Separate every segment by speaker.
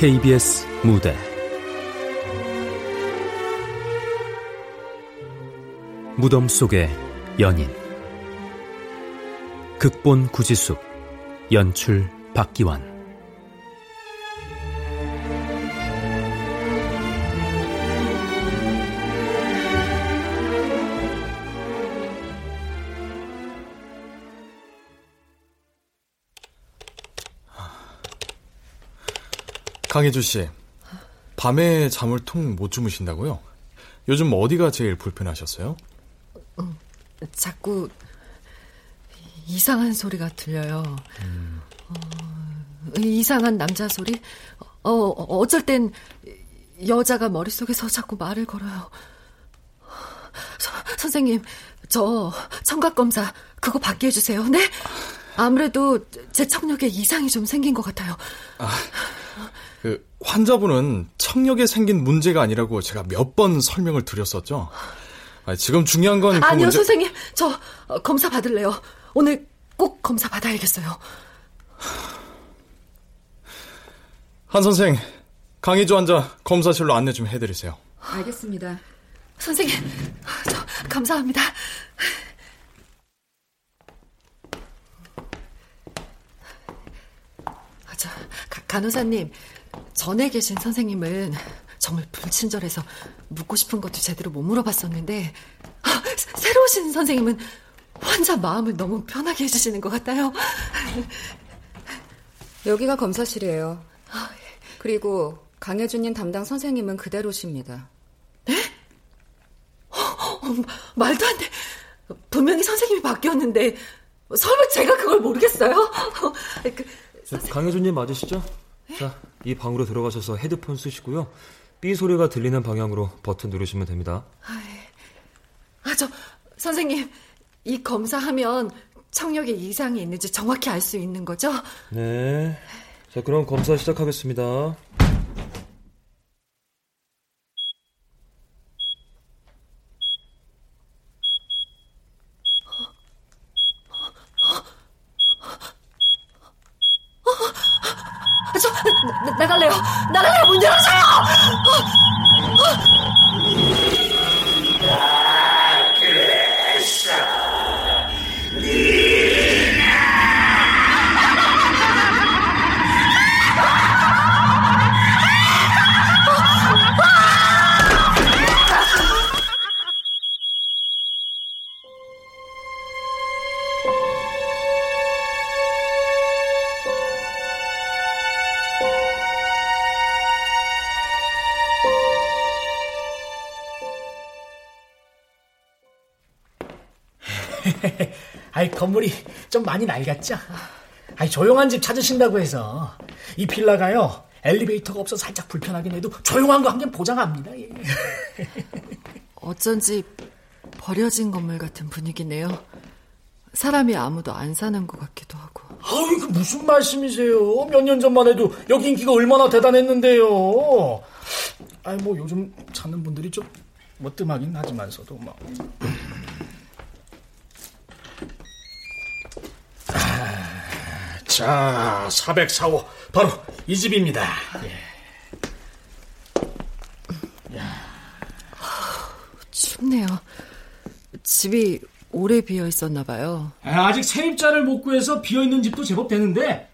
Speaker 1: KBS 무대. 무덤 속의 연인. 극본 구지숙 연출 박기환
Speaker 2: 강혜주 씨, 밤에 잠을 통 못 주무신다고요? 요즘 어디가 제일 불편하셨어요?
Speaker 3: 음, 자꾸 이상한 소리가 들려요. 음. 어, 이상한 남자 소리? 어, 어쩔 땐 여자가 머릿속에서 자꾸 말을 걸어요. 서, 선생님, 저 청각검사 그거 받게 해주세요. 네? 아무래도 제 청력에 이상이 좀 생긴 것 같아요. 아,
Speaker 2: 그 환자분은 청력에 생긴 문제가 아니라고 제가 몇 번 설명을 드렸었죠. 아, 지금 중요한 건 그
Speaker 3: 아니요, 문제... 선생님. 저 어, 검사 받을래요. 오늘 꼭 검사 받아야겠어요.
Speaker 2: 한 선생, 강희조 환자 검사실로 안내 좀 해드리세요.
Speaker 4: 알겠습니다.
Speaker 3: 선생님, 저 감사합니다. 아, 저 간호사님, 전에 계신 선생님은 정말 불친절해서 묻고 싶은 것도 제대로 못 물어봤었는데 아, 새로 오신 선생님은 환자 마음을 너무 편하게 해주시는 것 같아요.
Speaker 4: 여기가 검사실이에요. 그리고 강혜준님 담당 선생님은 그대로십니다.
Speaker 3: 네? 어, 어, 말도 안 돼. 분명히 선생님이 바뀌었는데 설마 제가 그걸 모르겠어요? 어,
Speaker 5: 그, 선생... 강혜준님 맞으시죠? 네? 자, 이 방으로 들어가셔서 헤드폰 쓰시고요. 삐 소리가 들리는 방향으로 버튼 누르시면 됩니다.
Speaker 3: 아, 저 선생님 이 검사하면 청력에 이상이 있는지 정확히 알 수 있는 거죠?
Speaker 5: 네. 자, 그럼 검사 시작하겠습니다.
Speaker 6: 아이, 건물이 좀 많이 낡았죠? 아이, 조용한 집 찾으신다고 해서. 이 빌라가요, 엘리베이터가 없어 살짝 불편하긴 해도 조용한 거 한 개 보장합니다. 예.
Speaker 3: 어쩐지 버려진 건물 같은 분위기네요. 사람이 아무도 안 사는 것 같기도 하고.
Speaker 6: 아이, 그 무슨 말씀이세요? 몇 년 전만 해도 여기 인기가 얼마나 대단했는데요. 아이, 뭐 요즘 찾는 분들이 좀 뭐뜸하긴 하지만서도 막. 자, 404호. 바로 이 집입니다. 예.
Speaker 3: 춥네요. 집이 오래 비어 있었나 봐요.
Speaker 6: 아, 아직 세입자를 못 구해서 비어 있는 집도 제법 되는데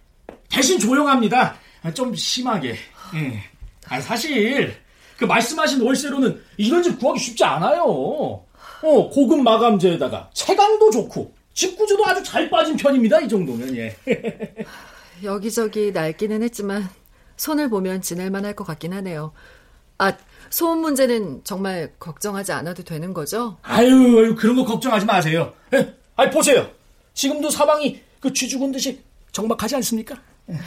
Speaker 6: 대신 조용합니다. 아, 좀 심하게. 예. 아, 사실 그 말씀하신 월세로는 이런 집 구하기 쉽지 않아요. 어, 고급 마감재에다가 채광도 좋고 집구조도 아주 잘 빠진 편입니다. 이 정도면 예.
Speaker 3: 여기저기 낡기는 했지만 손을 보면 지낼 만 할 것 같긴 하네요. 아, 소음 문제는 정말 걱정하지 않아도 되는 거죠?
Speaker 6: 아유, 아유 그런 거 걱정하지 마세요. 예, 아이 보세요. 지금도 사방이 그 쥐 죽은 듯이 정막하지 않습니까? 예.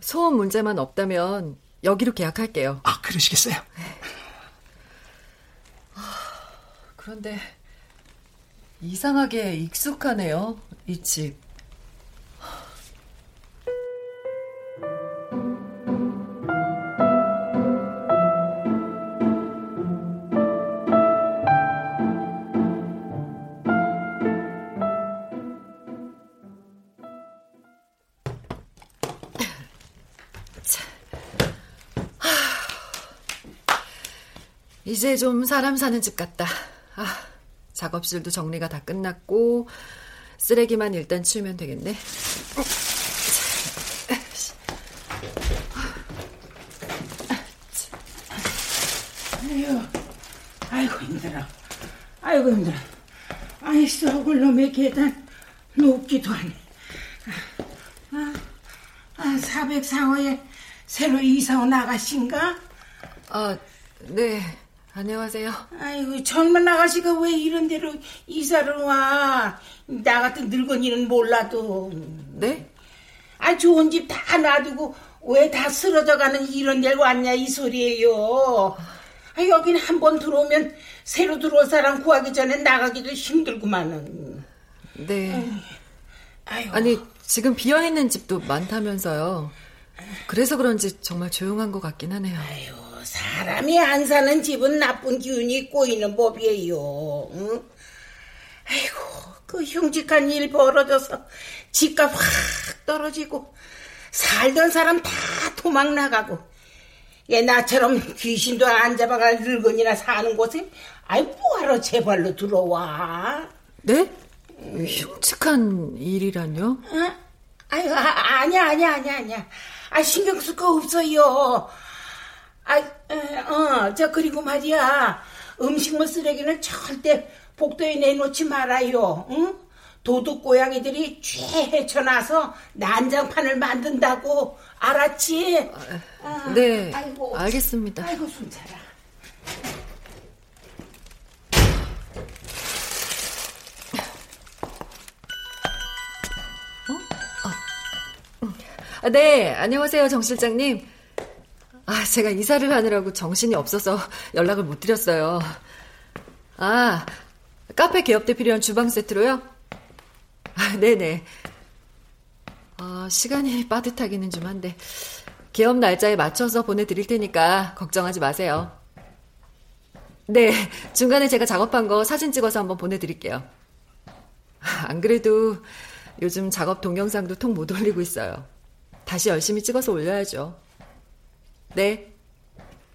Speaker 3: 소음 문제만 없다면 여기로 계약할게요.
Speaker 6: 아, 그러시겠어요?
Speaker 3: 아, 그런데 이상하게 익숙하네요, 이 집. 이제 좀 사람 사는 집 같다. 아, 작업실도 정리가 다 끝났고 쓰레기만 일단 치우면 되겠네.
Speaker 7: 아유, 아이고 힘들어. 아이고 힘들어. 아이 썩을 놈의 계단 높기도 하네. 아, 아 404호에 새로 이사 온 아가씨인가?
Speaker 3: 아, 네. 안녕하세요.
Speaker 7: 아이고 젊은 아가씨가 왜 이런 데로 이사를 와? 나 같은 늙은이는 몰라도.
Speaker 3: 네?
Speaker 7: 아 좋은 집 다 놔두고 왜 다 쓰러져가는 이런 데를 왔냐 이 소리예요. 아, 여긴 한 번 들어오면 새로 들어올 사람 구하기 전에 나가기도 힘들구만은.
Speaker 3: 네.
Speaker 7: 아유,
Speaker 3: 아니, 지금 비어 있는 집도 많다면서요. 그래서 그런지 정말 조용한 것 같긴 하네요.
Speaker 7: 아유, 사람이 안 사는 집은 나쁜 기운이 꼬이는 법이에요. 응? 아이고, 그 흉직한 일 벌어져서 집값 확 떨어지고 살던 사람 다 도망 나가고 얘 나처럼 귀신도 안 잡아갈 늙은이나 사는 곳에 아이 뭐하러 제발로 들어와?
Speaker 3: 네? 흉측한 일이란요?
Speaker 7: 어? 아유, 아, 아니야, 아니야, 아니야, 아니야. 아, 신경 쓸 거 없어요. 아, 에, 어, 저, 그리고 말이야. 음식물 쓰레기는 절대 복도에 내놓지 말아요, 응? 도둑 고양이들이 쥐 헤쳐나서 난장판을 만든다고, 알았지? 아,
Speaker 3: 네,
Speaker 7: 아이고.
Speaker 3: 알겠습니다.
Speaker 7: 아이고, 숨차라.
Speaker 3: 아, 네, 안녕하세요, 정 실장님. 아, 제가 이사를 하느라고 정신이 없어서 연락을 못 드렸어요. 아, 카페 개업 때 필요한 주방 세트로요? 아, 네네. 아, 시간이 빠듯하기는 좀 한데, 개업 날짜에 맞춰서 보내드릴 테니까 걱정하지 마세요. 네, 중간에 제가 작업한 거 사진 찍어서 한번 보내드릴게요. 안 그래도 요즘 작업 동영상도 통 못 올리고 있어요. 다시 열심히 찍어서 올려야죠. 네.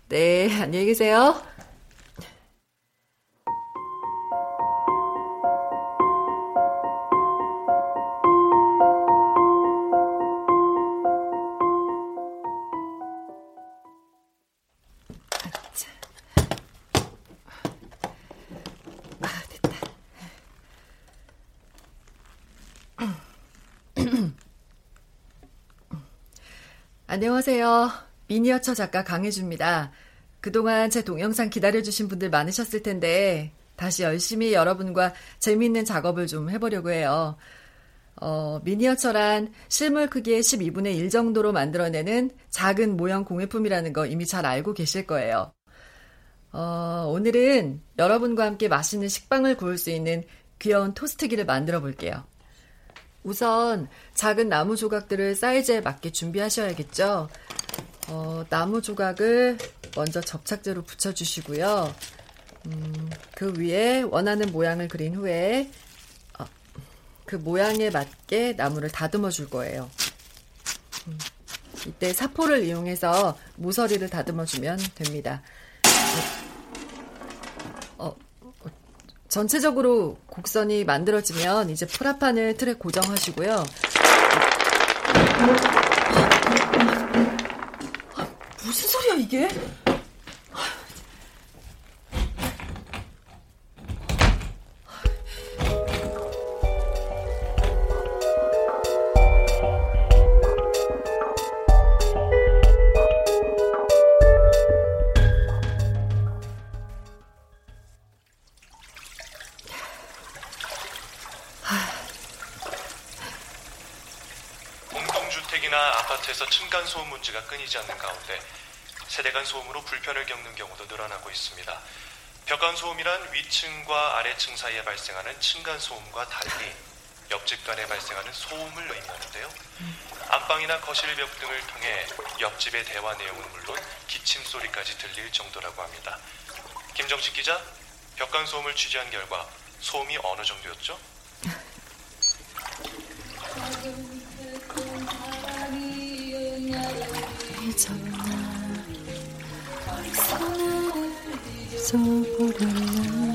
Speaker 3: 네, 안녕히 계세요. 아. 안녕하세요. 미니어처 작가 강혜주입니다. 그동안 제 동영상 기다려주신 분들 많으셨을 텐데, 다시 열심히 여러분과 재미있는 작업을 좀 해보려고 해요. 어, 미니어처란 실물 크기의 12분의 1 정도로 만들어내는 작은 모형 공예품이라는 거 이미 잘 알고 계실 거예요. 어, 오늘은 여러분과 함께 맛있는 식빵을 구울 수 있는 귀여운 토스트기를 만들어 볼게요. 우선 작은 나무 조각들을 사이즈에 맞게 준비하셔야겠죠. 어, 나무 조각을 먼저 접착제로 붙여주시고요. 음, 그 위에 원하는 모양을 그린 후에 어, 그 모양에 맞게 나무를 다듬어 줄 거예요. 음, 이때 사포를 이용해서 모서리를 다듬어 주면 됩니다. 어, 어, 전체적으로 곡선이 만들어지면 이제 프라판을 틀에 고정하시고요. 이게?
Speaker 8: 공동주택이나 아파트에서 층간소음 문제가 끊이지 않는 가운데 세대간 소음으로 불편을 겪는 경우도 늘어나고 있습니다. 벽간 소음이란 위층과 아래층 사이에 발생하는 층간 소음과 달리 옆집 간에 발생하는 소음을 의미하는데요. 안방이나 거실 벽 등을 통해 옆집의 대화 내용은 물론 기침 소리까지 들릴 정도라고 합니다. 김정식 기자, 벽간 소음을 취재한 결과 소음이 어느 정도였죠?
Speaker 3: 잊어버렸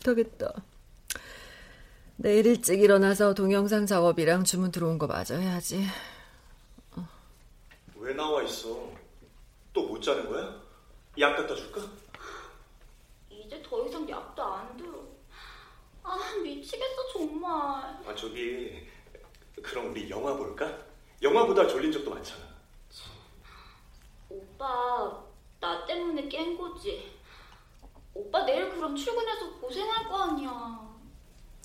Speaker 3: 못하겠다. 내일 일찍 일어나서 동영상 작업이랑 주문 들어온 거 마저 해야지.
Speaker 9: 어. 왜 나와 있어? 또 못 자는 거야? 약 갖다 줄까?
Speaker 10: 이제 더 이상 약도 안 들어. 아, 미치겠어, 정말.
Speaker 9: 아, 저기, 그럼 우리 영화 볼까? 영화보다 졸린 적도 많잖아.
Speaker 10: 오빠, 나 때문에 깬 거지. 오빠 내일 그럼 출근해서 고생할 거 아니야.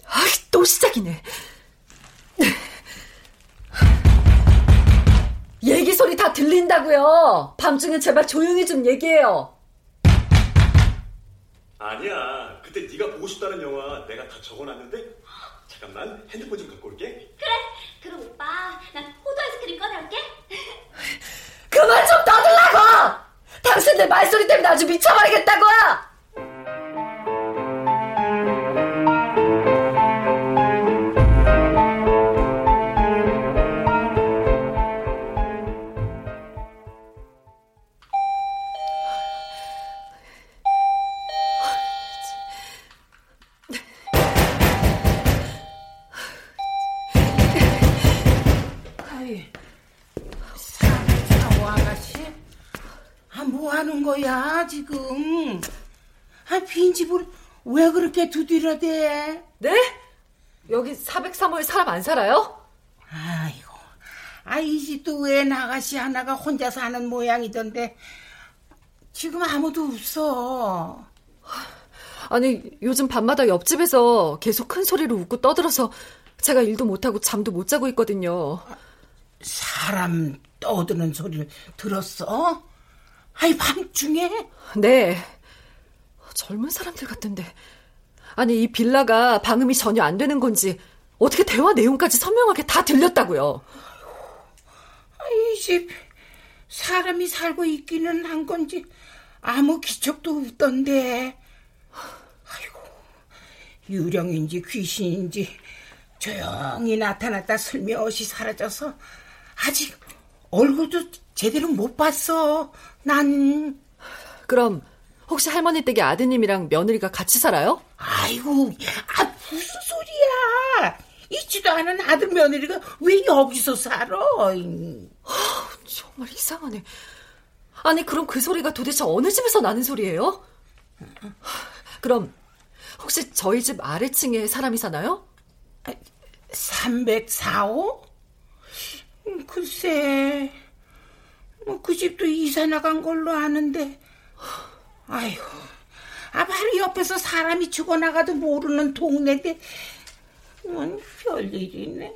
Speaker 3: 아이, 또 시작이네. 얘기 소리 다 들린다고요. 밤중에 제발 조용히 좀 얘기해요.
Speaker 9: 아니야. 그때 네가 보고 싶다는 영화 내가 다 적어놨는데. 잠깐만 핸드폰 좀 갖고 올게.
Speaker 10: 그래. 그럼 오빠 난 호두 아이스크림 꺼내올게.
Speaker 3: 그만 좀 떠들라고! 당신들 말소리 때문에 아주 미쳐버리겠다고
Speaker 7: 지금? 아, 빈집을 왜 그렇게 두드려대?
Speaker 3: 네? 여기 403호에 사람 안 살아요?
Speaker 7: 아이고, 아, 이 집도 왜 나가시 하나가 혼자 사는 모양이던데, 지금 아무도 없어.
Speaker 3: 아니, 요즘 밤마다 옆집에서 계속 큰 소리로 웃고 떠들어서 제가 일도 못하고 잠도 못 자고 있거든요.
Speaker 7: 사람 떠드는 소리를 들었어? 아이, 밤중에?
Speaker 3: 네. 젊은 사람들 같던데. 아니, 이 빌라가 방음이 전혀 안 되는 건지, 어떻게 대화 내용까지 선명하게 다 들렸다고요.
Speaker 7: 이 집, 사람이 살고 있기는 한 건지, 아무 기척도 없던데. 아이고, 유령인지 귀신인지, 조용히 나타났다 슬며시 사라져서, 아직 얼굴도 제대로 못 봤어. 난
Speaker 3: 그럼 혹시 할머니 댁에 아드님이랑 며느리가 같이 살아요?
Speaker 7: 아이고, 아 무슨 소리야? 있지도 않은 아들 며느리가 왜 여기서 살아?
Speaker 3: 정말 이상하네. 아니 그럼 그 소리가 도대체 어느 집에서 나는 소리예요? 그럼 혹시 저희 집 아래층에 사람이 사나요?
Speaker 7: 304호? 음, 글쎄. 뭐 그 집도 이사 나간 걸로 아는데. 아이고 아 바로 옆에서 사람이 죽어나가도 모르는 동네인데 뭔 별일이네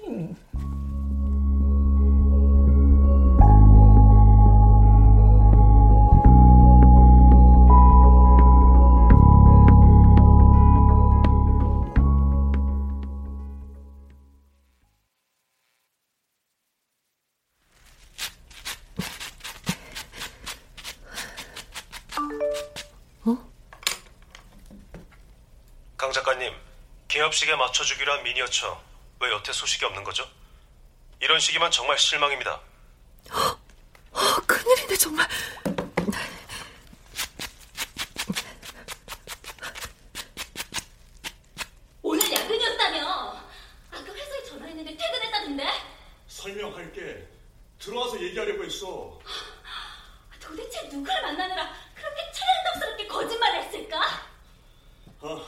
Speaker 8: 개업식에 맞춰주기로 한 미니어처 왜 여태 소식이 없는 거죠? 이런 시기만 정말 실망입니다.
Speaker 3: 어, 큰일이네 정말.
Speaker 10: 오늘 야근이었다며. 아까 회사에 전화했는데 퇴근했다던데.
Speaker 9: 설명할게. 들어와서 얘기하려고 했어.
Speaker 10: 도대체 누굴 만나느라 그렇게 체련덕스럽게 거짓말을 했을까?
Speaker 9: 아,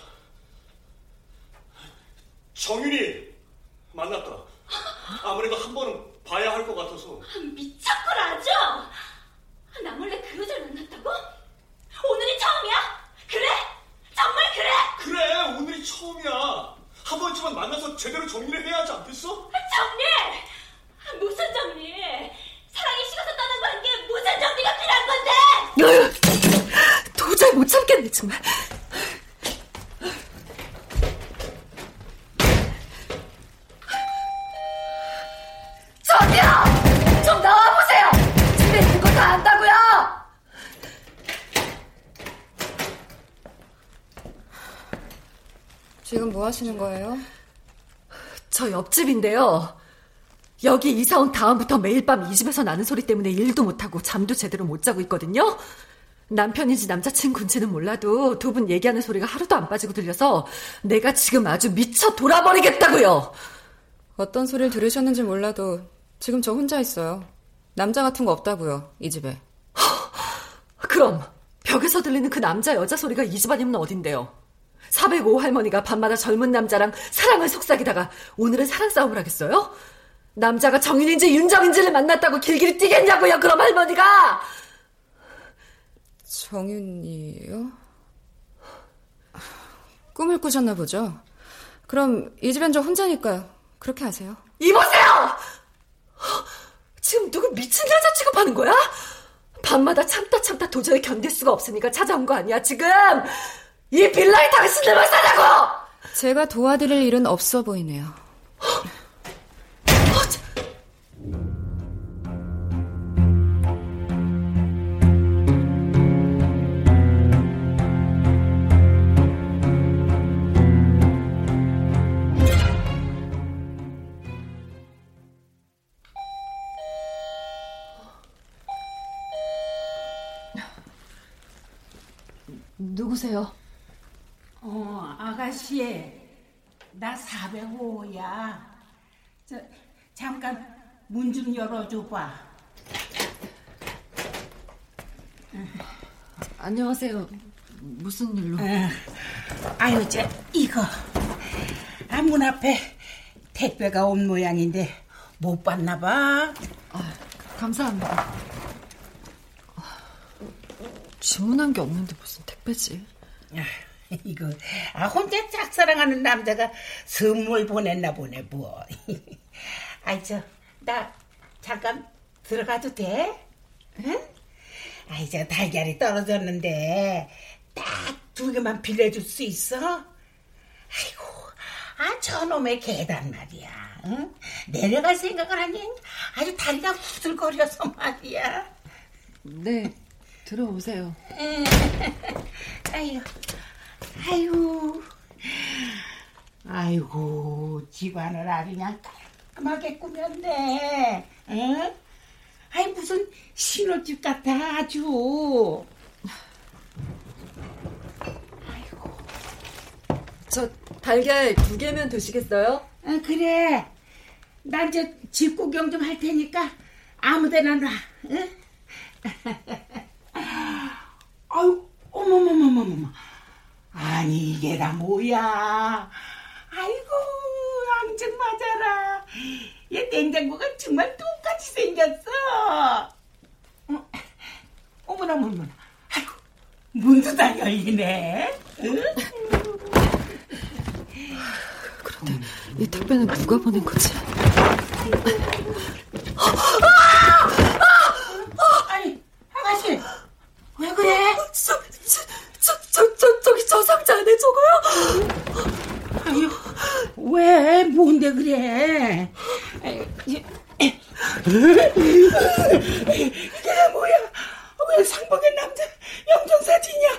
Speaker 9: 정윤이 만났다. 아무래도 한 번은 봐야 할 것 같아서.
Speaker 10: 미쳤구나 아주. 나 몰래 그 여자를 만났다고? 오늘이 처음이야? 그래? 정말 그래?
Speaker 9: 그래, 오늘이 처음이야. 한 번쯤은 만나서 제대로 정리를 해야 하지 않겠어?
Speaker 10: 정리? 무슨 정리? 사랑이 식어서 떠난 관계에 무슨 정리가 필요한 건데?
Speaker 3: 도저히 못 참겠네 정말. 저기요! 좀 나와보세요! 집에 있는 거 다 안다고요!
Speaker 4: 지금 뭐 하시는 거예요?
Speaker 3: 저 옆집인데요. 여기 이사 온 다음부터 매일 밤 이 집에서 나는 소리 때문에 일도 못하고 잠도 제대로 못 자고 있거든요. 남편인지 남자친구인지는 몰라도 두 분 얘기하는 소리가 하루도 안 빠지고 들려서 내가 지금 아주 미쳐 돌아버리겠다고요.
Speaker 4: 어떤 소리를 들으셨는지 몰라도 지금 저 혼자 있어요. 남자 같은 거 없다고요, 이 집에.
Speaker 3: 그럼 벽에서 들리는 그 남자 여자 소리가 이 집안이면 어딘데요? 405 할머니가 밤마다 젊은 남자랑 사랑을 속삭이다가 오늘은 사랑 싸움을 하겠어요? 남자가 정윤인지 윤정인지를 만났다고 길길이 뛰겠냐고요, 그럼 할머니가!
Speaker 4: 정윤이요? 꿈을 꾸셨나 보죠? 그럼 이 집엔 저 혼자니까요. 그렇게 하세요.
Speaker 3: 이보세요! 지금 누구 미친 여자 취급하는 거야? 밤마다 참다 참다 도저히 견딜 수가 없으니까 찾아온 거 아니야, 지금! 이 빌라에 당신들만 사냐고!
Speaker 4: 제가 도와드릴 일은 없어 보이네요.
Speaker 3: 누구세요?
Speaker 7: 어, 아가씨. 나 405야. 저, 잠깐 문 좀 열어줘봐.
Speaker 3: 안녕하세요. 무슨 일로?
Speaker 7: 어, 아유, 저, 이거. 아, 문 앞에 택배가 온 모양인데 못 봤나 봐.
Speaker 3: 아, 감사합니다. 주문한 게 없는데 무슨 택배지?
Speaker 7: 아, 이거 아, 혼자 짝사랑하는 남자가 선물 보냈나 보네 뭐. 아이 저나 잠깐 들어가도 돼? 응? 아이 저 달걀이 떨어졌는데 딱 두 개만 빌려줄 수 있어? 아이고 아 저놈의 계단 말이야. 응? 내려갈 생각을 하니 아주 다리가 후들거려서 말이야.
Speaker 3: 네, 들어오세요.
Speaker 7: 아유, 아유, 아이고, 집안을 아주 그냥 깔끔하게 꾸몄네. 응? 아이, 무슨 신혼집 같아, 아주.
Speaker 3: 저 달걀 두 개면 드시겠어요?
Speaker 7: 어, 그래. 난저집 구경 좀 할 테니까 아무 데나 놔. 응? 아유, 어머머머머머머. 아니, 이게 다 뭐야. 아이고, 앙증 맞아라. 얘 냉장고가 정말 똑같이 생겼어. 어, 어머나, 어머나. 아이고, 문도 다 열리네. 응?
Speaker 3: 그런데 이 택배는 누가 보낸 거지?
Speaker 7: 아니, 아가씨. 왜 그래?
Speaker 3: 저, 저, 저, 저, 저, 저기 저 상자 안에 저거요?
Speaker 7: 아유, 왜? 뭔데 그래? 아유, 이- 이게 뭐야? 왜 상복의 남자 영정 사진이야?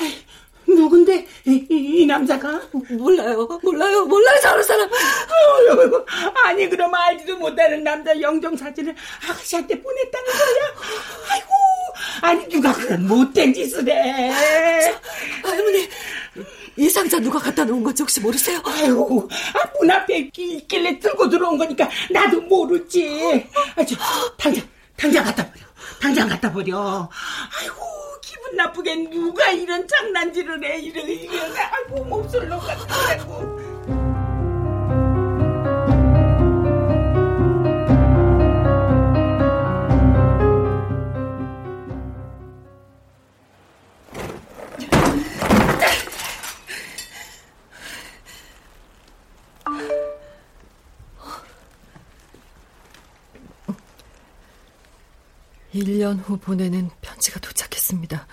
Speaker 7: 아이, 누군데 이, 이, 이 남자? 남자가?
Speaker 3: 몰라요, 몰라요, 몰라요, 저런 사람.
Speaker 7: 어이구, 아니, 그럼 알지도 못하는 남자 영정 사진을 아가씨한테 보냈다는 거야? 아이고, 아니, 누가 그런 못된 짓을 해.
Speaker 3: 할머니, 이 상자 누가 갖다 놓은 건지 혹시 모르세요?
Speaker 7: 아이고, 아, 문 앞에 있길래 들고 들어온 거니까 나도 모르지. 아, 저, 당장, 당장 갖다 버려. 당장 갖다 버려. 아이고, 기분 나쁘게 누가 이런 장난질을 해. 이런, 이런, 아이고, 놈 같은 아이고.
Speaker 3: 일년후 보내는 편지가 도착했습니다.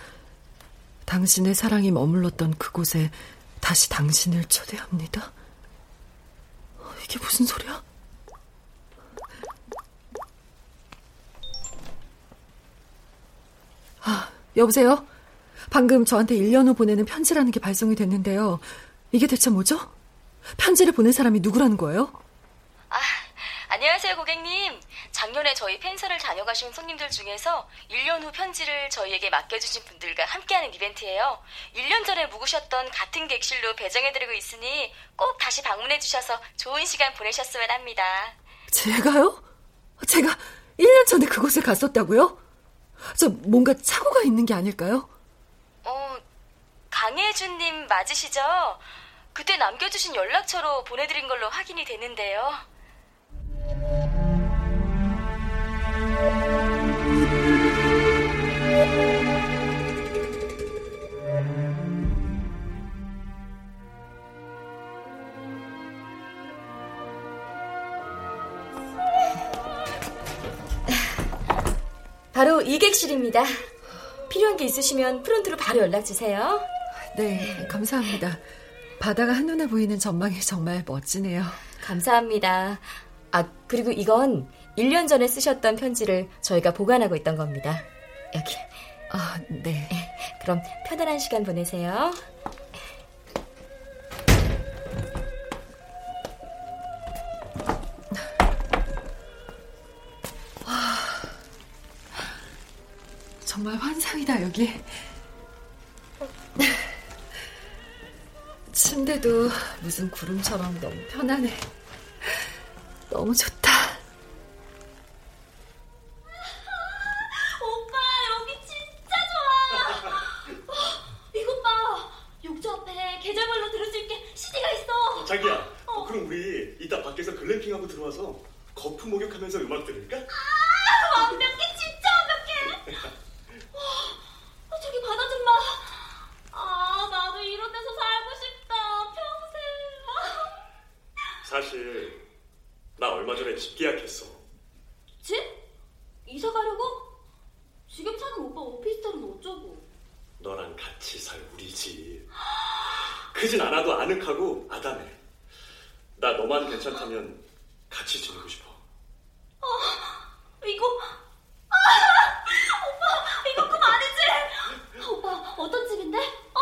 Speaker 3: 당신의 사랑이 머물렀던 그곳에 다시 당신을 초대합니다. 이게 무슨 소리야? 아, 여보세요? 방금 저한테 1년 후 보내는 편지라는 게 발송이 됐는데요. 이게 대체 뭐죠? 편지를 보낸 사람이 누구라는 거예요?
Speaker 11: 아, 안녕하세요, 고객님. 작년에 저희 펜션을 다녀가신 손님들 중에서 1년 후 편지를 저희에게 맡겨주신 분들과 함께하는 이벤트예요. 1년 전에 묵으셨던 같은 객실로 배정해드리고 있으니 꼭 다시 방문해주셔서 좋은 시간 보내셨으면 합니다.
Speaker 3: 제가요? 제가 1년 전에 그곳에 갔었다고요? 저 뭔가 착오가 있는 게 아닐까요?
Speaker 11: 어, 강혜준님 맞으시죠? 그때 남겨주신 연락처로 보내드린 걸로 확인이 되는데요. 바로 이 객실입니다. 필요한 게 있으시면 프론트로 바로 연락 주세요.
Speaker 3: 네, 감사합니다. 바다가 한눈에 보이는 전망이 정말 멋지네요.
Speaker 11: 감사합니다. 아, 그리고 이건 1년 전에 쓰셨던 편지를 저희가 보관하고 있던 겁니다. 여기.
Speaker 3: 아, 네.
Speaker 11: 그럼 편안한 시간 보내세요.
Speaker 3: 와, 정말 환상이다, 여기. 침대도 무슨 구름처럼 너무 편하네. 너무 좋다.
Speaker 9: 자기야, 그럼 우리 이따 밖에서 글램핑하고 들어와서 거품 목욕하면서 음악 들을까?
Speaker 10: 아 완벽해. 와, 어, 저기 바다 좀 봐. 아 나도 이런 데서 살고 싶다 평생.
Speaker 9: 사실 나 얼마 전에 집 계약했어.
Speaker 10: 집? 이사 가려고? 지금 사는 오빠 오피스텔은 어쩌고?
Speaker 9: 너랑 같이 살 우리 집. 크진 않아도 아늑하고 아담해. 나 너만 괜찮다면 같이 지내고 싶어.
Speaker 10: 이거 아, 오빠 이거 그만이지? 오빠 어떤 집인데? 어?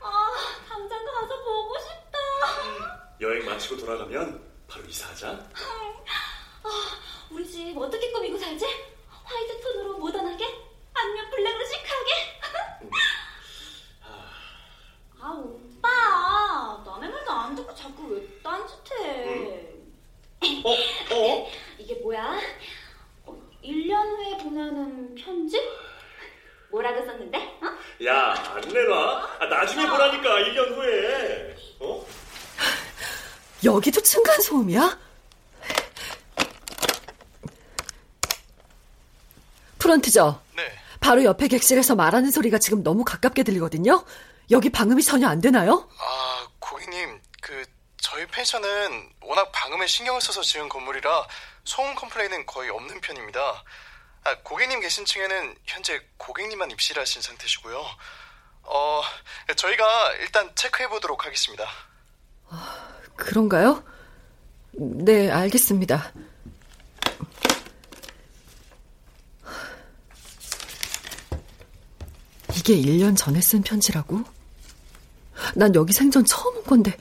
Speaker 10: 아 당장 가서 보고 싶다.
Speaker 9: 여행 마치고 돌아가면 바로 이사하자.
Speaker 10: 아, 우리 집 어떻게 꾸미고 살지? 화이트 톤으로 모던하게? 아니면 블랙으로 시크하게? 아 오빠 남의 말도 안 듣고 자꾸 왜 딴짓해?
Speaker 9: 어? 어?
Speaker 10: 이게 뭐야? 어, 1년 후에 보내는 편지? 뭐라고 썼는데? 어?
Speaker 9: 야, 안 내놔? 아, 나중에 보라니까, 1년 후에. 어?
Speaker 3: 여기도 층간소음이야? 프런트죠?
Speaker 8: 네.
Speaker 3: 바로 옆에 객실에서 말하는 소리가 지금 너무 가깝게 들리거든요? 여기 방음이 전혀 안 되나요?
Speaker 8: 아, 고객님, 그 저희 펜션은 워낙 방음에 신경을 써서 지은 건물이라 소음 컴플레인은 거의 없는 편입니다. 아, 고객님 계신 층에는 현재 고객님만 입실하신 상태시고요. 어, 저희가 일단 체크해 보도록 하겠습니다.
Speaker 3: 그런가요? 네, 알겠습니다. 이게 1년 전에 쓴 편지라고? 난 여기 생전 처음 온 건데.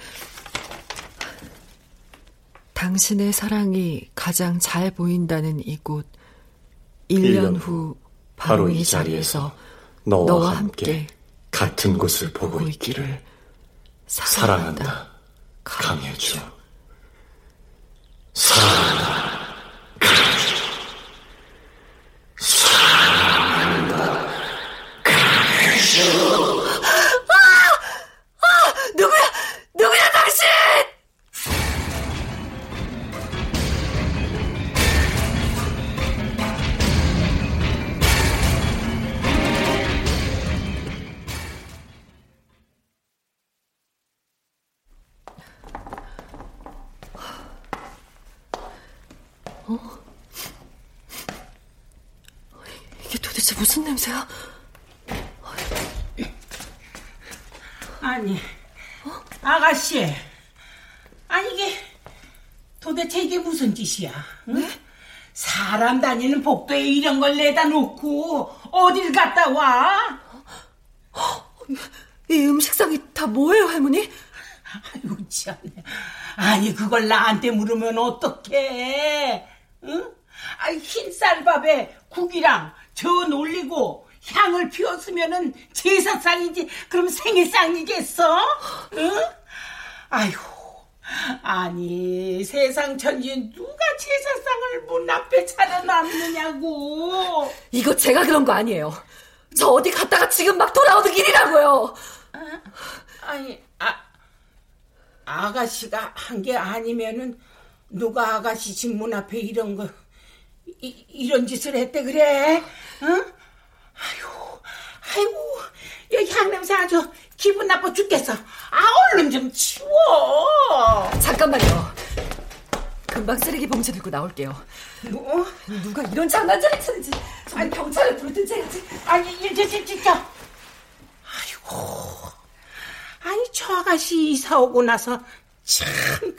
Speaker 3: 당신의 사랑이 가장 잘 보인다는 이곳. 1년 후 바로 이 자리에서 너와, 너와 함께
Speaker 9: 같은 곳을 보고 있기를 사랑한다. 강해주. 사랑한다. 강해주.
Speaker 7: 짓이야? 응? 사람 다니는 복도에 이런 걸 내다 놓고 어딜 갔다 와?
Speaker 3: 이 음식상이 다 뭐예요, 할머니?
Speaker 7: 아이고, 참네. 아니, 그걸 나한테 물으면 어떡해? 응? 아이, 흰 쌀밥에 국이랑 전 올리고 향을 피웠으면은 제사상이지. 그럼 생일상이겠어? 응? 아이고. 아니, 세상 천지 누가 제사상을 문 앞에 차려놨느냐고.
Speaker 3: 이거 제가 그런 거 아니에요. 저 어디 갔다가 지금 막 돌아오는 길이라고요.
Speaker 7: 아, 아니, 아, 아가씨가 한 게 아니면은 누가 아가씨 집 문 앞에 이런 거 이, 이런 짓을 했대 그래? 응? 아이고, 아이고, 여기 향냄새 아주 기분 나빠 죽겠어. 아, 얼른 좀 치워.
Speaker 3: 잠깐만요. 금방 쓰레기 봉지 들고 나올게요.
Speaker 7: 뭐?
Speaker 3: 누가 이런 장난질을 치는지 아니 경찰을 부르든지 해야지.
Speaker 7: 아니, 이제 진짜. 아이고, 아니 저 아가씨 이사 오고 나서 참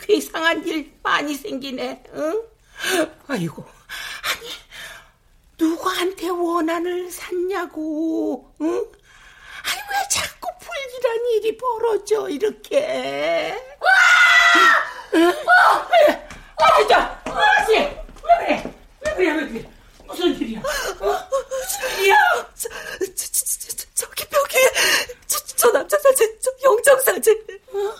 Speaker 7: 괴상한 일 많이 생기네. 응? 아이고, 아니 누구한테 원한을 샀냐고, 응? 아니 왜 자꾸 불길한 일이 벌어져 이렇게? 와! 응? 어! 아, 진짜, 아가씨, 왜 그래? 왜 그래? 왜 그래? 무슨 일이야? 어? 무슨 일이야?
Speaker 3: 저, 저, 저, 저, 저기 벽에 저, 저 남자 사진, 저 영정 사진. 어?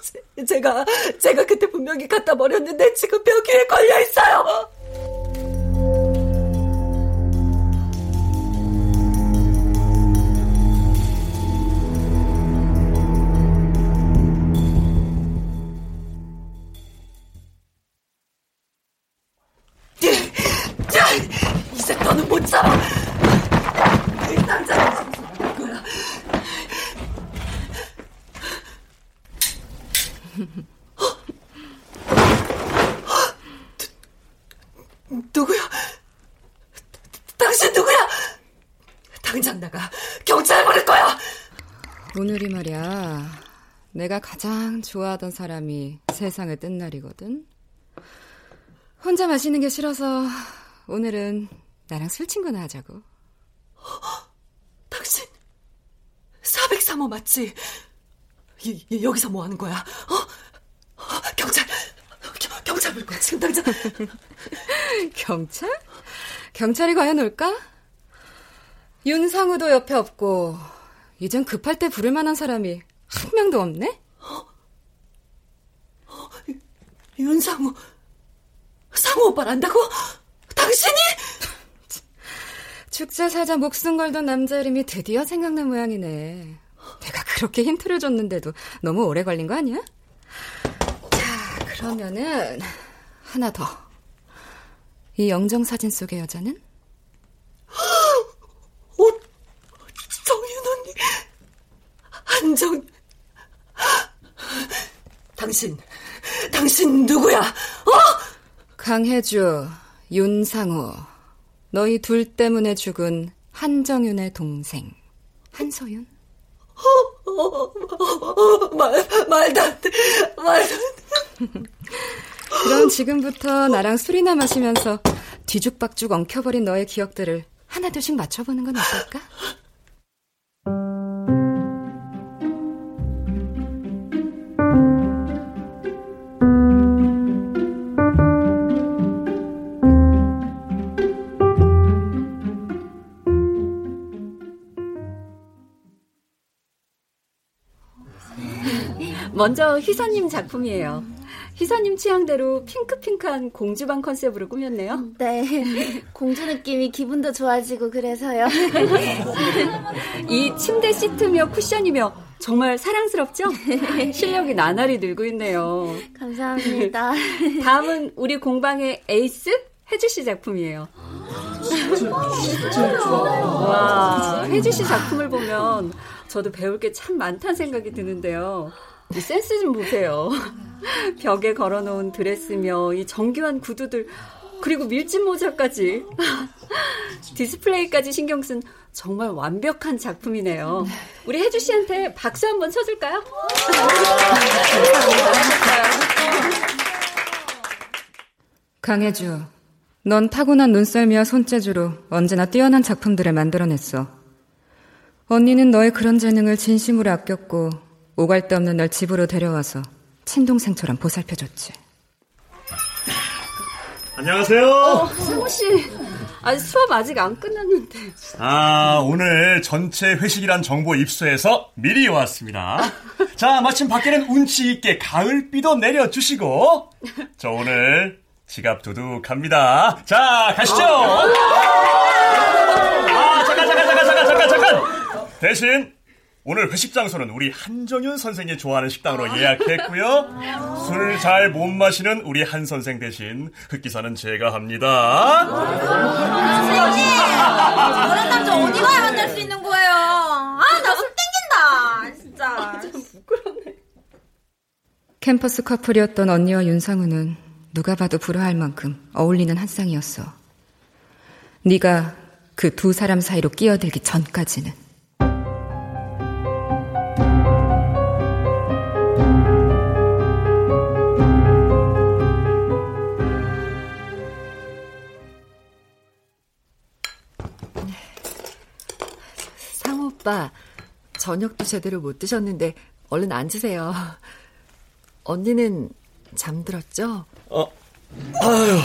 Speaker 3: 제가 제가 그때 분명히 갖다 버렸는데 지금 벽에 걸려 있어요. 가
Speaker 12: 가장 좋아하던 사람이 세상을 뜬 날이거든. 혼자 마시는 게 싫어서 오늘은 나랑 술 친구나 하자고.
Speaker 3: 당신 403호 맞지? 이, 이, 여기서 뭐 하는 거야? 어? 어 경찰 겨, 경찰 불 거야 지금 당장
Speaker 12: 경찰? 경찰이 과연 올까? 윤상우도 옆에 없고 이젠 급할 때 부를 만한 사람이 한 명도 없네? 어?
Speaker 3: 어, 윤상우 상우 오빠를 안다고? 당신이?
Speaker 12: 축제 사자 목숨 걸던 남자 이름이 드디어 생각난 모양이네. 내가 그렇게 힌트를 줬는데도 너무 오래 걸린 거 아니야? 자, 그러면은 하나 더. 이 영정 사진 속의 여자는?
Speaker 3: 어, 정윤 언니. 한정. 당신, 당신 누구야? 어?
Speaker 12: 강혜주, 윤상우. 너희 둘 때문에 죽은 한정윤의 동생 한소윤?
Speaker 3: 어, 어, 어, 말, 말도 안 돼. 말도 안 돼.
Speaker 12: 그럼 지금부터 나랑 술이나 마시면서 뒤죽박죽 엉켜버린 너의 기억들을 하나둘씩 맞춰보는 건 어떨까?
Speaker 13: 먼저 희선님 작품이에요. 희선님 취향대로 핑크핑크한 공주방 컨셉으로 꾸몄네요.
Speaker 4: 네. 공주 느낌이 기분도 좋아지고 그래서요.
Speaker 13: 이 침대 시트며 쿠션이며 정말 사랑스럽죠? 실력이 나날이 늘고 있네요.
Speaker 4: 감사합니다.
Speaker 13: 다음은 우리 공방의 에이스 혜주 씨 작품이에요. 와, 혜주 씨 작품을 보면 저도 배울 게 참 많다는 생각이 드는데요. 이 센스 좀 보세요. 벽에 걸어놓은 드레스며 이 정교한 구두들 그리고 밀짚 모자까지 디스플레이까지 신경 쓴 정말 완벽한 작품이네요. 우리 혜주 씨한테 박수 한번 쳐줄까요?
Speaker 12: 강혜주, 넌 타고난 눈썰미와 손재주로 언제나 뛰어난 작품들을 만들어냈어. 언니는 너의 그런 재능을 진심으로 아꼈고 오갈 데 없는 널 집으로 데려와서 친동생처럼 보살펴줬지.
Speaker 9: 안녕하세요.
Speaker 13: 어, 상호 씨. 아 수업 아직 안 끝났는데.
Speaker 9: 아, 오늘 전체 회식이란 정보 입수해서 미리 왔습니다. 자, 마침 밖에는 운치 있게 가을비도 내려주시고, 저 오늘 지갑 두둑합니다. 자, 가시죠. 아, 잠깐, 잠깐, 잠깐, 잠깐, 잠깐, 잠깐. 대신 오늘 회식 장소는 우리 한정윤 선생이 좋아하는 식당으로 예약했고요. 술 잘 못 마시는 우리 한 선생 대신 흑기사는 제가 합니다.
Speaker 4: 선생님! 저런 남자 어디 가야 만날 수 있는 거예요? 아, 나술 땡긴다! 진짜.
Speaker 12: 캠퍼스 커플이었던 언니와 윤상우는 누가 봐도 불화할 만큼 어울리는 한 쌍이었어. 네가 그 두 사람 사이로 끼어들기 전까지는.
Speaker 3: 오빠, 저녁도 제대로 못 드셨는데 얼른 앉으세요. 언니는 잠들었죠?
Speaker 9: 어, 아유,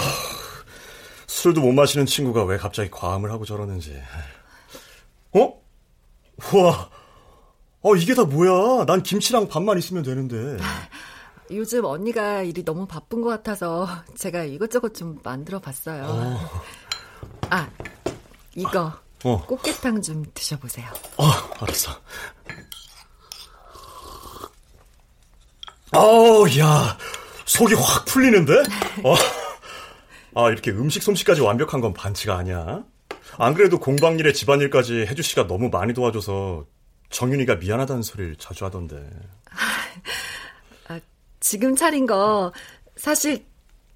Speaker 9: 술도 못 마시는 친구가 왜 갑자기 과음을 하고 저러는지. 어? 우와, 어, 이게 다 뭐야? 난 김치랑 밥만 있으면 되는데.
Speaker 3: 요즘 언니가 일이 너무 바쁜 것 같아서 제가 이것저것 좀 만들어 봤어요.
Speaker 9: 어.
Speaker 3: 아, 이거
Speaker 9: 어.
Speaker 3: 꽃게탕 좀 드셔보세요.
Speaker 9: 어, 알았어. 아우, 야, 속이 확 풀리는데? 어. 아, 이렇게 음식 솜씨까지 완벽한 건 반치가 아니야. 안 그래도 공방일에 집안일까지 혜주 씨가 너무 많이 도와줘서 정윤이가 미안하다는 소리를 자주 하던데.
Speaker 3: 아, 지금 차린 거 사실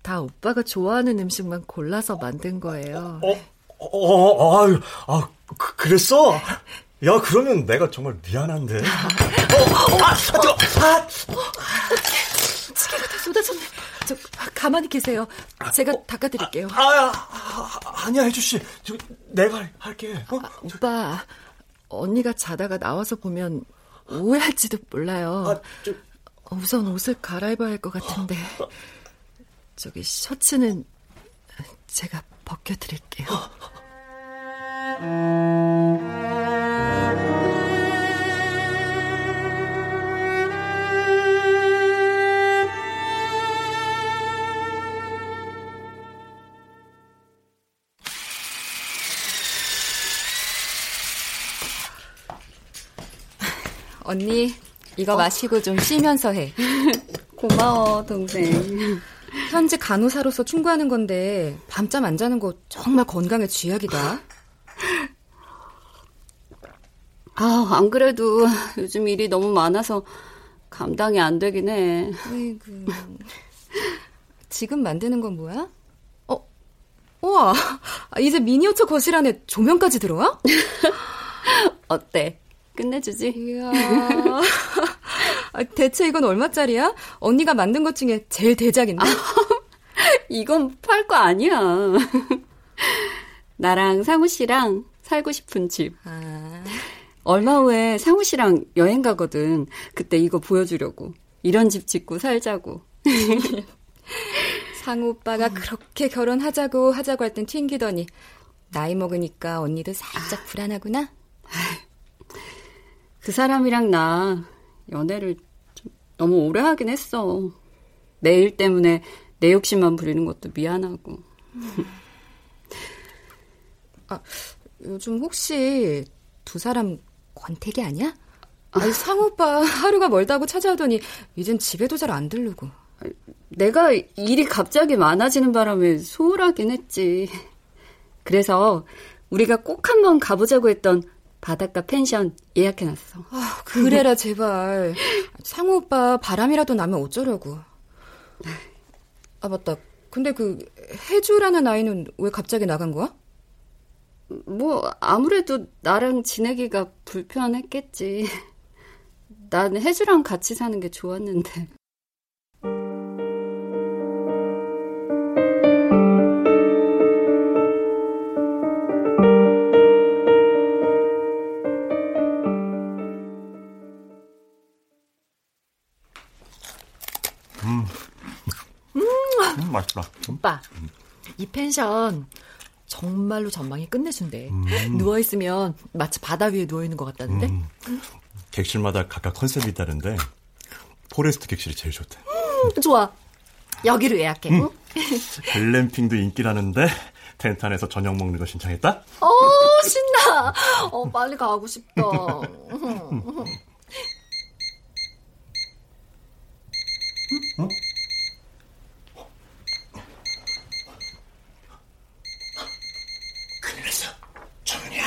Speaker 3: 다 오빠가 좋아하는 음식만 골라서 만든 거예요.
Speaker 9: 어, 어, 아유, 아, 그, 그랬어? 야, 그러면 내가 정말 미안한데. 어, 어, 아, 뜨거, 아,
Speaker 3: 치개가 다 쏟아졌네. 저 가만히 계세요. 제가 닦아드릴게요.
Speaker 9: 아, 아, 아, 아니야, 혜주 씨, 저 내가 할게. 어?
Speaker 3: 아, 오빠, 언니가 자다가 나와서 보면 오해할지도 몰라요.
Speaker 9: 아, 저...
Speaker 3: 우선 옷을 갈아입어야 할 것 같은데. 저기 셔츠는 제가 벗겨드릴게요.
Speaker 12: 언니, 이거 어? 마시고 좀 쉬면서 해.
Speaker 13: 고마워, 동생.
Speaker 12: 현재 간호사로서 충고하는 건데 밤잠 안 자는 거 정말 건강에 쥐약이다.
Speaker 13: 아, 안 그래도 요즘 일이 너무 많아서 감당이 안 되긴 해.
Speaker 12: 아이고. 지금 만드는 건 뭐야? 어, 우와, 이제 미니어처 거실 안에 조명까지 들어와?
Speaker 13: 어때? 끝내주지?
Speaker 12: 이야. 대체 이건 얼마짜리야? 언니가 만든 것 중에 제일 대작인데?
Speaker 13: 이건 팔 거 아니야. 나랑 상우 씨랑 살고 싶은 집. 아. 얼마 후에 상우 씨랑 여행 가거든. 그때 이거 보여주려고. 이런 집 짓고 살자고.
Speaker 12: 상우 오빠가 음. 그렇게 결혼하자고 하자고 할 땐 튕기더니 나이 먹으니까 언니도 살짝 불안하구나.
Speaker 13: 그 사람이랑 나 연애를 좀 너무 오래 하긴 했어. 내 일 때문에 내 욕심만 부리는 것도 미안하고.
Speaker 4: 아, 요즘 혹시 두 사람 권태기 아니야? 아니, 상 오빠 하루가 멀다고 찾아오더니 이젠 집에도 잘 안 들르고.
Speaker 13: 내가 일이 갑자기 많아지는 바람에 소홀하긴 했지. 그래서 우리가 꼭 한번 가보자고 했던 바닷가 펜션 예약해놨어.
Speaker 4: 아, 그래라 제발. 상우 오빠 바람이라도 나면 어쩌려고. 아 맞다. 근데 그 해주라는 아이는 왜 갑자기 나간 거야?
Speaker 13: 뭐 아무래도 나랑 지내기가 불편했겠지. 난 해주랑 같이 사는 게 좋았는데.
Speaker 2: 음. 음, 음 맛있다.
Speaker 3: 오빠, 이 펜션 정말로 전망이 끝내준대. 음. 누워있으면 마치 바다 위에 누워있는 것 같다는데? 음.
Speaker 9: 객실마다 각각 컨셉이 있다는데, forest 객실이 제일 좋대.
Speaker 3: 음, 좋아. 여기로 예약해. 응?
Speaker 9: 글램핑도 인기라는데, 텐트 안에서 저녁 먹는 거 신청했다?
Speaker 3: 어, 신나. 어, 빨리 가고 싶다.
Speaker 9: 어?
Speaker 7: 큰일 났어. 정윤이야.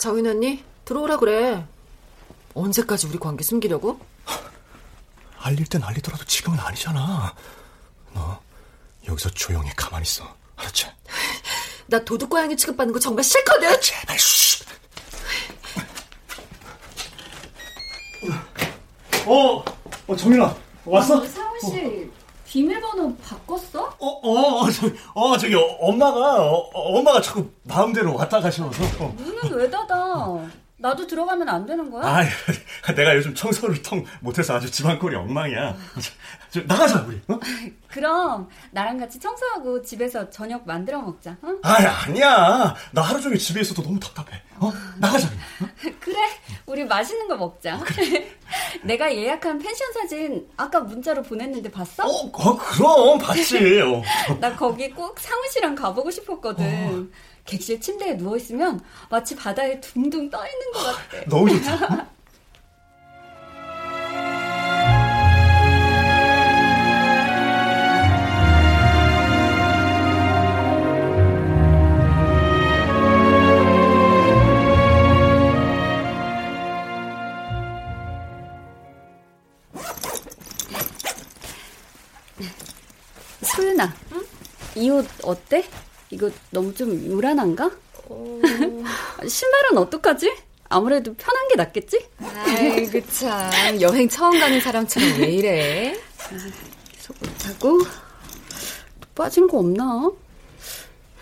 Speaker 3: 정윤 언니, 들어오라 그래. 언제까지 우리 관계 숨기려고?
Speaker 9: 알릴 땐 알리더라도 지금은 아니잖아. 너 여기서 조용히 가만히 있어. 알았지?
Speaker 3: 나 도둑고양이 취급받는 거 정말 싫거든.
Speaker 7: 제발 쉿.
Speaker 9: 어, 어 정윤아. 왔어? 어,
Speaker 13: 씨 어. 비밀번호 바꿨어?
Speaker 9: 어, 어, 어, 저, 어 저기 엄마가 어, 엄마가 자꾸 마음대로 왔다 가셔서. 어.
Speaker 13: 문은 왜 닫아? 나도 들어가면 안 되는 거야?
Speaker 9: 아, 내가 요즘 청소를 통 못해서 아주 집안꼴이 엉망이야. 나가자 우리. 어?
Speaker 13: 그럼 나랑 같이 청소하고 집에서 저녁 만들어 먹자. 어?
Speaker 9: 아, 아니야. 나 하루 종일 집에 있어도 너무 답답해. 어? 나가자. 어?
Speaker 13: 그래, 우리 맛있는 거 먹자. 그래. 내가 예약한 펜션 사진 아까 문자로 보냈는데 봤어?
Speaker 9: 어, 어 그럼 봤지. 어.
Speaker 13: 나 거기 꼭 상우 씨랑 가보고 싶었거든. 어. 객실 침대에 누워 있으면 마치 바다에 둥둥 떠 있는 것 같아.
Speaker 9: 너무 좋다.
Speaker 13: 소윤아, 응? 이옷 어때? 이거 너무 좀 요란한가? 어... 신발은 어떡하지? 아무래도 편한 게 낫겠지?
Speaker 4: 아이고 참 여행 처음 가는 사람처럼 왜 이래?
Speaker 13: 속옷하고 빠진 거 없나?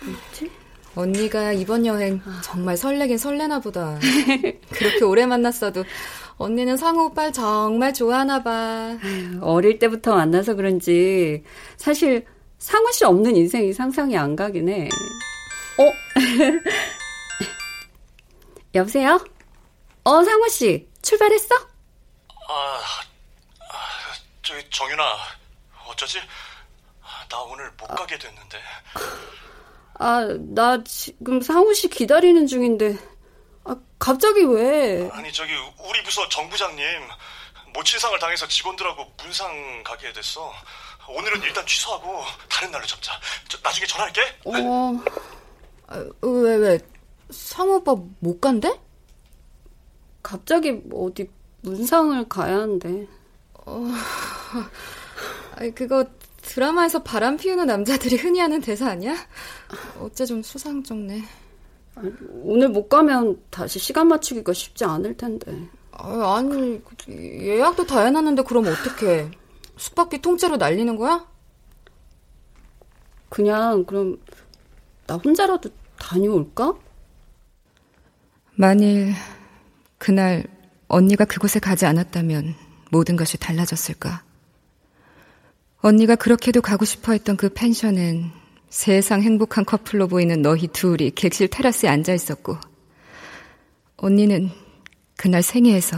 Speaker 4: 뭐지? 언니가 이번 여행 정말 설레긴 설레나 보다. 그렇게 오래 만났어도 언니는 상우 오빠를 정말 좋아하나 봐.
Speaker 13: 어릴 때부터 만나서 그런지 사실 상우 씨 없는 인생이 상상이 안 가긴 해. 어? 여보세요? 어, 상우 씨, 출발했어?
Speaker 8: 아, 아, 저기 정윤아, 어쩌지? 나 오늘 못 가게 됐는데.
Speaker 13: 아, 나 지금 상우 씨 기다리는 중인데. 아, 갑자기 왜?
Speaker 8: 아니, 저기 우리 부서 정 부장님 모친상을 당해서 직원들하고 문상 가게 됐어. 오늘은 일단 취소하고 다른 날로 잡자. 저, 나중에 전화할게.
Speaker 4: 어, 아, 왜 왜? 상우 오빠 못 간대?
Speaker 13: 갑자기 어디 문상을 가야 한대.
Speaker 4: 어, 아니 그거 드라마에서 바람 피우는 남자들이 흔히 하는 대사 아니야? 어째 좀 수상쩍네.
Speaker 13: 아니, 오늘 못 가면 다시 시간 맞추기가 쉽지 않을 텐데.
Speaker 4: 아, 아니 예약도 다 해놨는데 그럼 어떡해? 숙박비 통째로 날리는 거야?
Speaker 13: 그냥 그럼 나 혼자라도 다녀올까?
Speaker 12: 만일 그날 언니가 그곳에 가지 않았다면 모든 것이 달라졌을까? 언니가 그렇게도 가고 싶어 했던 그 펜션은 세상 행복한 커플로 보이는 너희 둘이 객실 테라스에 앉아 있었고, 언니는 그날 생애에서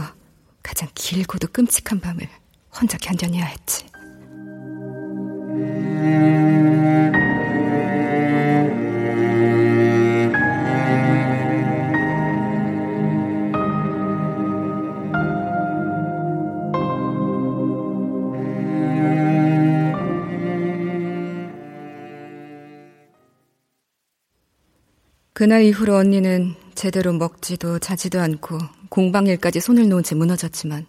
Speaker 12: 가장 길고도 끔찍한 밤을 혼자 견뎌내야 했지. 그날 이후로 언니는 제대로 먹지도 자지도 않고 공방일까지 손을 놓은 채 무너졌지만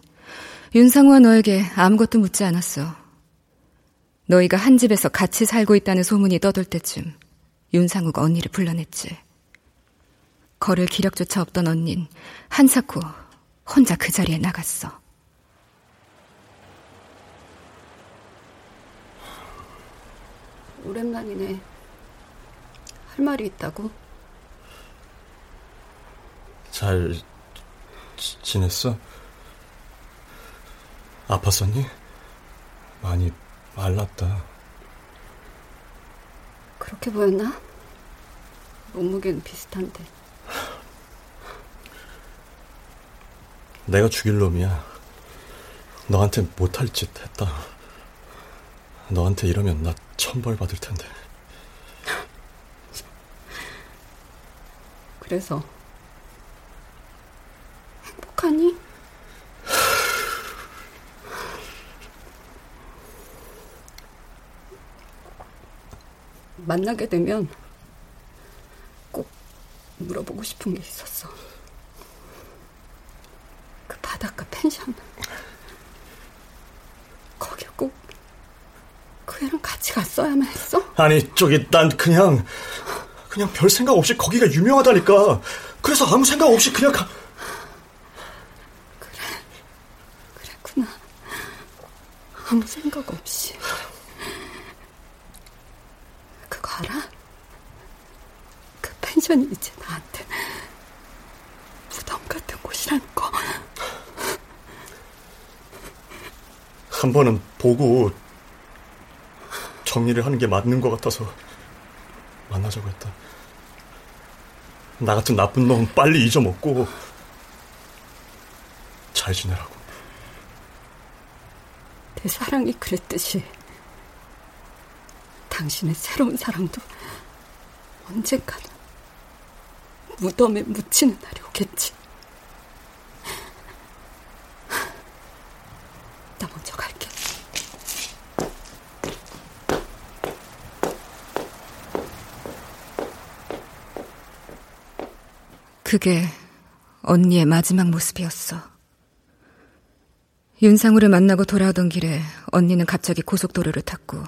Speaker 12: 윤상우와 너에게 아무것도 묻지 않았어. 너희가 한 집에서 같이 살고 있다는 소문이 떠돌 때쯤 윤상우가 언니를 불러냈지. 걸을 기력조차 없던 언닌 한사코 혼자 그 자리에 나갔어.
Speaker 13: 오랜만이네. 할 말이 있다고?
Speaker 9: 잘 지, 지냈어? 아팠었니? 많이 말랐다.
Speaker 13: 그렇게 보였나? 몸무게는 비슷한데.
Speaker 9: 내가 죽일 놈이야. 너한테 못할 짓 했다. 너한테 이러면 나 천벌 받을 텐데.
Speaker 13: 그래서 어떡하니? 만나게 되면 꼭 물어보고 싶은 게 있었어. 그 바닷가 펜션. 거기 꼭그 애랑 같이 갔어야만 했어?
Speaker 9: 아니, 저기, 난 그냥, 그냥 별 생각 없이 거기가 유명하다니까. 그래서 아무 생각 없이 그냥 가.
Speaker 13: 아무 생각 없이. 그거 알아? 그 펜션이 이제 나한테 무덤 같은 곳이라는 거.
Speaker 9: 한 번은 보고 정리를 하는 게 맞는 것 같아서 만나자고 했다. 나 같은 나쁜 놈 빨리 잊어먹고 잘 지내라고.
Speaker 13: 내 사랑이 그랬듯이 당신의 새로운 사랑도 언젠가는 무덤에 묻히는 날이 오겠지. 나 먼저 갈게.
Speaker 12: 그게 언니의 마지막 모습이었어. 윤상우를 만나고 돌아오던 길에 언니는 갑자기 고속도로를 탔고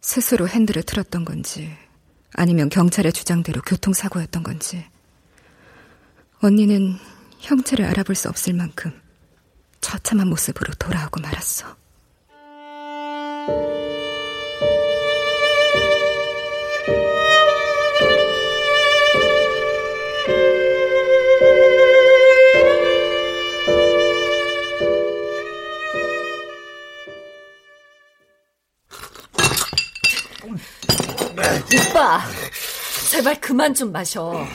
Speaker 12: 스스로 핸들을 틀었던 건지 아니면 경찰의 주장대로 교통사고였던 건지 언니는 형체를 알아볼 수 없을 만큼 처참한 모습으로 돌아오고 말았어.
Speaker 3: 오빠, 제발 그만 좀 마셔.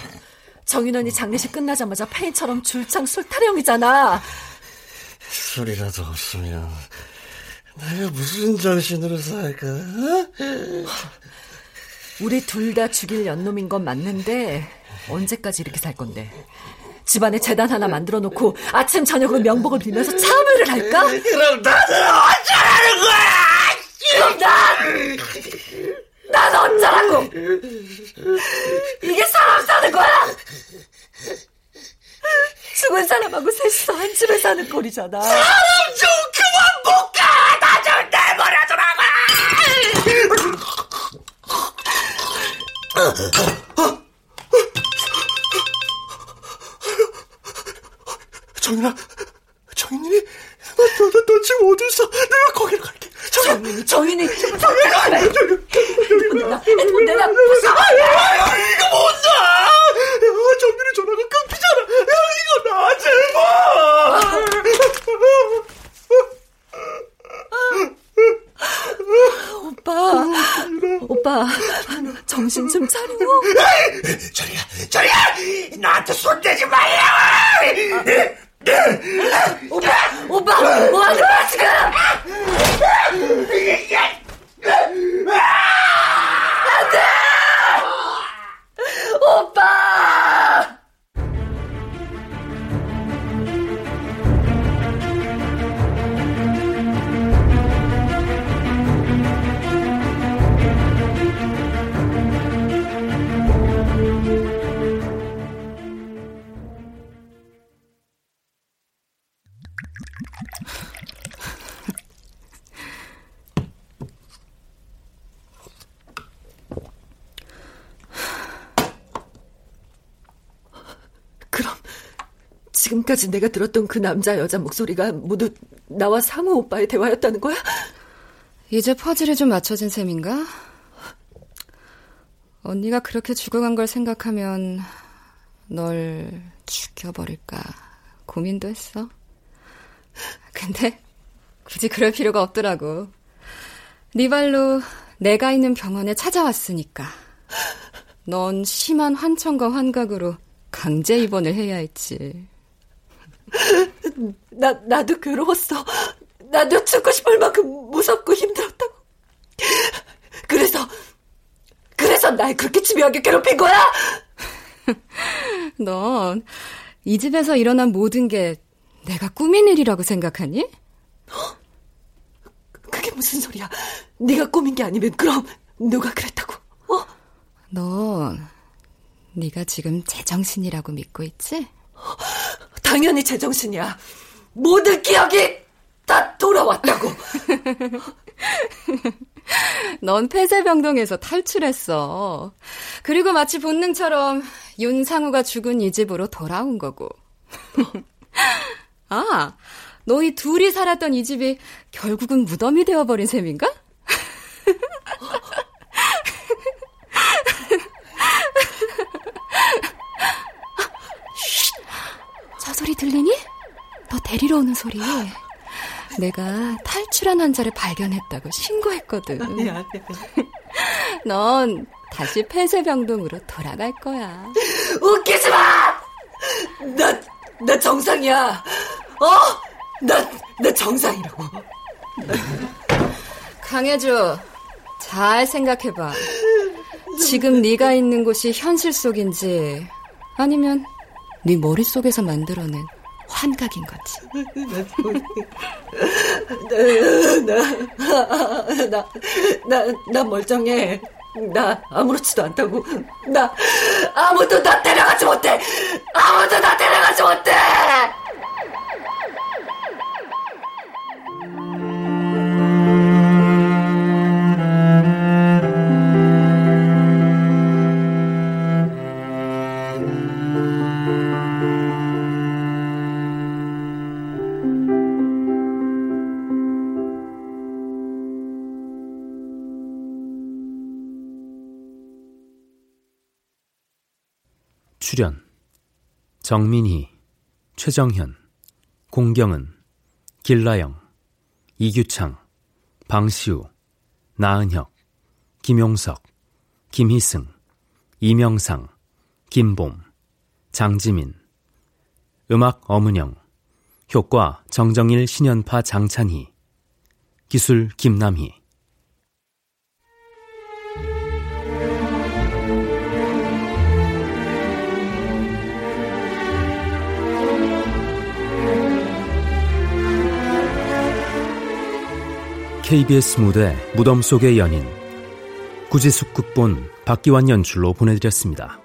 Speaker 3: 정인원이 장례식 끝나자마자 페인처럼 줄창 술 타령이잖아.
Speaker 14: 술이라도 없으면 내가 무슨 정신으로 살까?
Speaker 3: 우리 둘 다 죽일 연놈인 건 맞는데 언제까지 이렇게 살 건데? 집안에 재단 하나 만들어 놓고 아침 저녁으로 명복을 빌면서 참회를 할까?
Speaker 14: 그럼 나는 어쩌라는 거야!
Speaker 3: 그럼 난! 난 어쩌라고! 이게 사람 사는 거야! 죽은 사람하고 셋이서 한 집에 사는 꼴이잖아.
Speaker 14: 사람 좀 그만 못 가! 나 좀 내버려 두라고!
Speaker 9: 정인아, 정인이, 너, 너, 지금 어디 있어? 내가 거기로 갈게.
Speaker 3: 정인이, 정인이,
Speaker 9: 정인이, 정인이,
Speaker 3: 정인 이, 핸드폰 내놔, 지금까지 내가 들었던 그 남자 여자 목소리가 모두 나와 상우 오빠의 대화였다는 거야?
Speaker 12: 이제 퍼즐이 좀 맞춰진 셈인가? 언니가 그렇게 죽어간 걸 생각하면 널 죽여버릴까 고민도 했어. 근데 굳이 그럴 필요가 없더라고. 네 발로 내가 있는 병원에 찾아왔으니까. 넌 심한 환청과 환각으로 강제 입원을 해야 했지.
Speaker 3: 나, 나도 괴로웠어. 나도 죽고 싶을 만큼 무섭고 힘들었다고. 그래서, 그래서 날 그렇게 집요하게 괴롭힌 거야?
Speaker 12: 넌 이 집에서 일어난 모든 게 내가 꾸민 일이라고 생각하니?
Speaker 3: 그게 무슨 소리야? 네가 꾸민 게 아니면 그럼 누가 그랬다고? 어?
Speaker 12: 넌 네가 지금 제정신이라고 믿고 있지?
Speaker 3: 당연히 제정신이야. 모든 기억이 다 돌아왔다고.
Speaker 12: 넌 폐쇄병동에서 탈출했어. 그리고 마치 본능처럼 윤상우가 죽은 이 집으로 돌아온 거고. 아, 너희 둘이 살았던 이 집이 결국은 무덤이 되어버린 셈인가? 소리 들리니? 너 데리러 오는 소리. 내가 탈출한 환자를 발견했다고 신고했거든.
Speaker 3: 아니야, 아니야.
Speaker 12: 넌 다시 폐쇄병동으로 돌아갈 거야.
Speaker 3: 웃기지 마! 나, 나 정상이야. 어? 나, 나 정상이라고.
Speaker 12: 강혜주, 잘 생각해봐. 지금 네가 있는 곳이 현실 속인지 아니면 네 머릿속에서 만들어낸 환각인 거지.
Speaker 3: 나, 나, 나, 나 멀쩡해. 나 아무렇지도 않다고. 나 아무도 나 데려가지 못해. 아무도 나 데려가지 못해.
Speaker 1: 출연 정민희, 최정현, 공경은, 길라영, 이규창, 방시우, 나은혁, 김용석, 김희승, 이명상, 김봄, 장지민 음악 엄은영 효과 정정일 신연파 장찬희 기술 김남희 KBS 무대 무덤 속의 연인 구지숙 극본 박기환 연출로 보내드렸습니다.